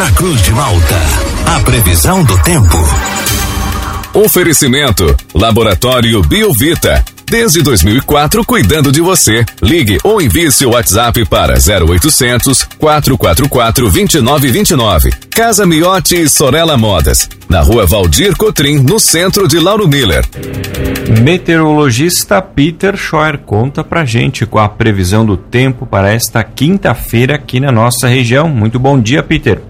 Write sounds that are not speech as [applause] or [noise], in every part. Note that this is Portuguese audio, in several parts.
na Cruz de Malta. A previsão do tempo. Oferecimento: Laboratório Biovita. Desde 2004, cuidando de você. Ligue ou envie seu WhatsApp para 0800 444 2929. Casa Miotti e Sorella Modas. Na rua Valdir Cotrim, no centro de Lauro Miller. Meteorologista Peter Scheuer conta pra gente com a previsão do tempo para esta quinta-feira aqui na nossa região. Muito bom dia, Peter.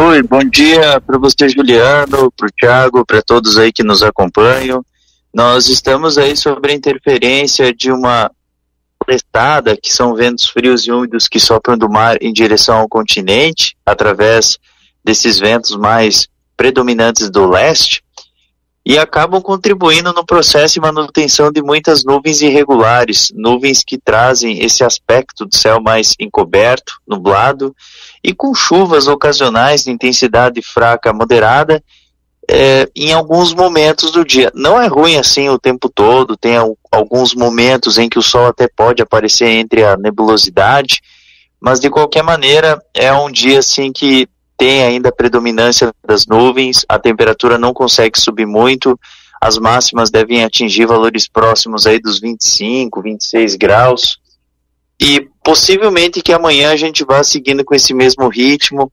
Oi, bom dia para você, Juliano, para o Thiago, para todos aí que nos acompanham. Nós estamos aí sobre a interferência de uma prestada, que são ventos frios e úmidos que sopram do mar em direção ao continente, através desses ventos mais predominantes do leste, e acabam contribuindo no processo de manutenção de muitas nuvens irregulares, nuvens que trazem esse aspecto do céu mais encoberto, nublado, e com chuvas ocasionais de intensidade fraca moderada é, em alguns momentos do dia. Não é ruim assim o tempo todo, tem alguns momentos em que o sol até pode aparecer entre a nebulosidade, mas de qualquer maneira é um dia assim que tem ainda a predominância das nuvens, a temperatura não consegue subir muito, as máximas devem atingir valores próximos aí dos 25, 26 graus. E possivelmente que amanhã a gente vá seguindo com esse mesmo ritmo,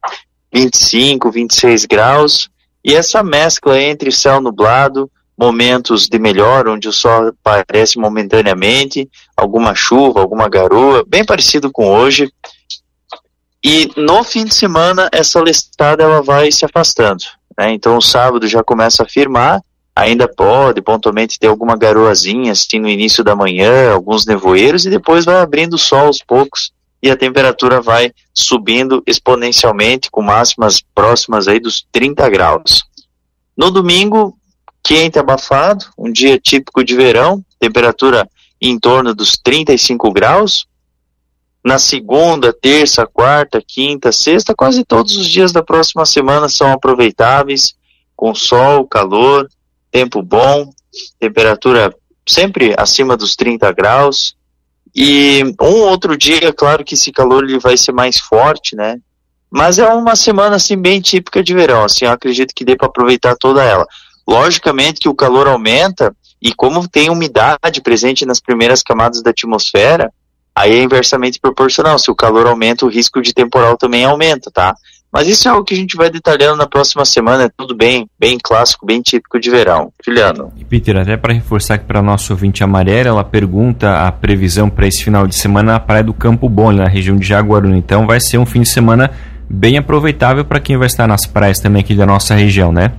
25, 26 graus, e essa mescla entre céu nublado, momentos de melhor, onde o sol aparece momentaneamente, alguma chuva, alguma garoa, bem parecido com hoje. E no fim de semana, essa listada ela vai se afastando. Né? Então, o sábado já começa a firmar, ainda pode pontualmente ter alguma garoazinha, assim, no início da manhã, alguns nevoeiros, e depois vai abrindo o sol aos poucos, e a temperatura vai subindo exponencialmente, com máximas próximas aí dos 30 graus. No domingo, quente abafado, um dia típico de verão, temperatura em torno dos 35 graus. Na segunda, terça, quarta, quinta, sexta, quase todos os dias da próxima semana são aproveitáveis, com sol, calor, tempo bom, temperatura sempre acima dos 30 graus. E um outro dia, claro que esse calor ele vai ser mais forte, né? Mas é uma semana assim bem típica de verão, assim, eu acredito que dê para aproveitar toda ela. Logicamente que o calor aumenta e como tem umidade presente nas primeiras camadas da atmosfera, aí é inversamente proporcional. Se o calor aumenta, o risco de temporal também aumenta, tá? Mas isso é algo que a gente vai detalhando na próxima semana, é tudo bem, bem clássico, bem típico de verão. Juliano. E Peter, até para reforçar aqui para nosso ouvinte amarelo, ela pergunta a previsão para esse final de semana na Praia do Campo Bom, na região de Jaguaruna. Então vai ser um fim de semana bem aproveitável para quem vai estar nas praias também aqui da nossa região, né?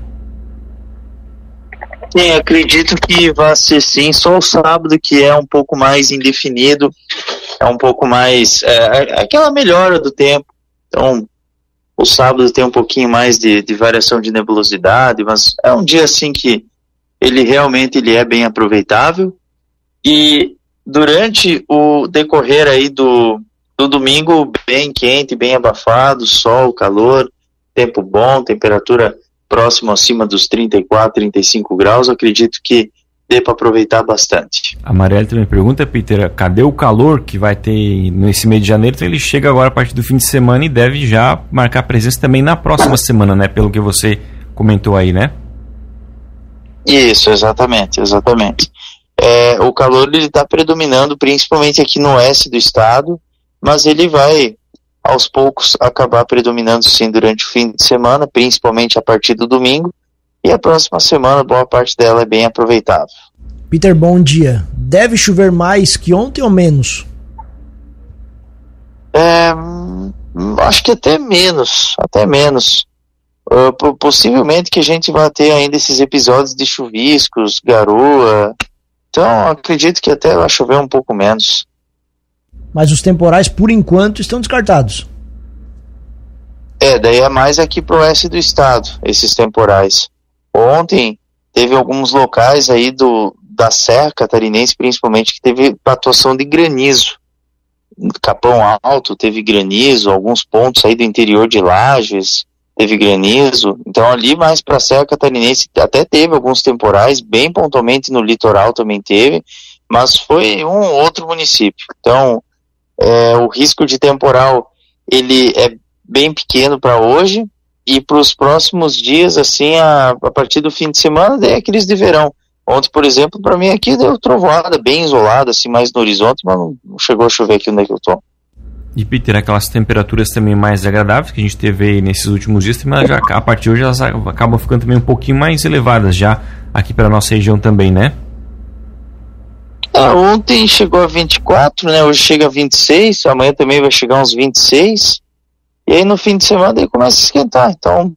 Sim, acredito que vai ser sim, só o sábado que é um pouco mais indefinido, é um pouco mais, é, é aquela melhora do tempo, então o sábado tem um pouquinho mais de, de, variação de nebulosidade, mas é um dia assim que ele realmente ele é bem aproveitável. E durante o decorrer aí do, do domingo, bem quente, bem abafado, sol, calor, tempo bom, temperatura próximo acima dos 34, 35 graus, acredito que dê para aproveitar bastante. A Marielle também pergunta, Peter, cadê o calor que vai ter nesse mês de janeiro? Então ele chega agora a partir do fim de semana e deve já marcar presença também na próxima semana, né? Pelo que você comentou aí, né? Isso, exatamente, exatamente. É, o calor ele está predominando principalmente aqui no oeste do estado, mas ele vai aos poucos acabar predominando sim durante o fim de semana, principalmente a partir do domingo, e a próxima semana, boa parte dela é bem aproveitável. Peter, bom dia. Deve chover mais que ontem ou menos? É, acho que até menos, até menos. Uh, possivelmente que a gente vai ter ainda esses episódios de chuviscos, garoa. Então, acredito que até vai chover um pouco menos. Mas os temporais, por enquanto, estão descartados. É, daí é mais aqui pro oeste do estado, esses temporais. Ontem teve alguns locais aí do, da Serra Catarinense, principalmente, que teve atuação de granizo. Capão Alto teve granizo, alguns pontos aí do interior de Lages teve granizo. Então ali mais para a Serra Catarinense até teve alguns temporais, bem pontualmente no litoral também teve, mas foi um outro município. Então é, o risco de temporal ele é bem pequeno para hoje e para os próximos dias, assim, a, a partir do fim de semana, daí é aqueles de verão. Ontem, por exemplo, para mim aqui deu trovoada, bem isolada, assim, mais no horizonte, mas não, não chegou a chover aqui onde é que eu tô. E Peter, aquelas temperaturas também mais agradáveis que a gente teve aí nesses últimos dias, mas já, a partir de hoje elas acabam ficando também um pouquinho mais elevadas já aqui para nossa região também, né? Ah, ontem chegou a 24, né? Hoje chega a 26, amanhã também vai chegar uns 26. E aí no fim de semana aí começa a esquentar. Então,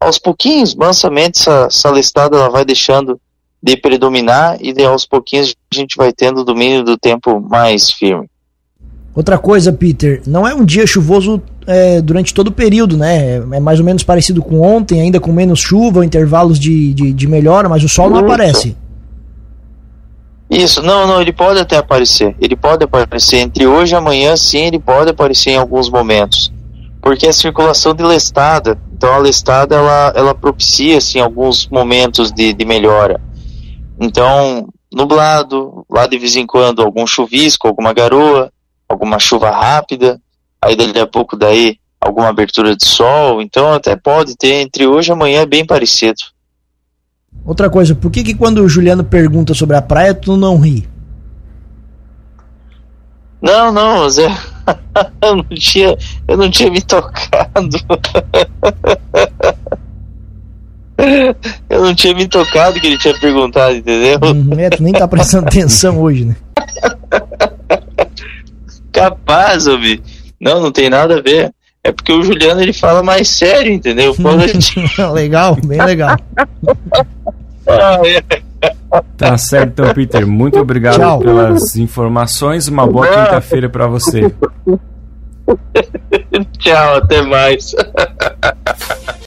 aos pouquinhos, mansamente, essa, essa listada ela vai deixando de predominar e de aos pouquinhos a gente vai tendo o domínio do tempo mais firme. Outra coisa, Peter, não é um dia chuvoso é, durante todo o período, né? É mais ou menos parecido com ontem, ainda com menos chuva, intervalos de, de, de melhora, mas o sol não aparece. Isso, não, não, ele pode até aparecer. Ele pode aparecer entre hoje e amanhã, sim, ele pode aparecer em alguns momentos. Porque a circulação de lestada, então a lestada ela, ela propicia assim, alguns momentos de, de melhora. Então, nublado, lá de vez em quando algum chuvisco, alguma garoa, alguma chuva rápida, aí dali a pouco daí alguma abertura de sol, então até pode ter entre hoje e amanhã é bem parecido. Outra coisa, por que que quando o Juliano pergunta sobre a praia, tu não ri? Não, não, Zé. [laughs] eu não tinha, eu não tinha me tocado. eu não tinha me tocado que ele tinha perguntado, entendeu? Uhum, é, tu nem tá prestando atenção hoje, né? Capaz, ouvi. Não, não tem nada a ver. É porque o Juliano ele fala mais sério, entendeu? Gente... [laughs] legal, bem legal. [laughs] ah, é. Tá certo, então, Peter. Muito obrigado Tchau. pelas informações. Uma boa quinta-feira para você. [laughs] Tchau, até mais. [laughs]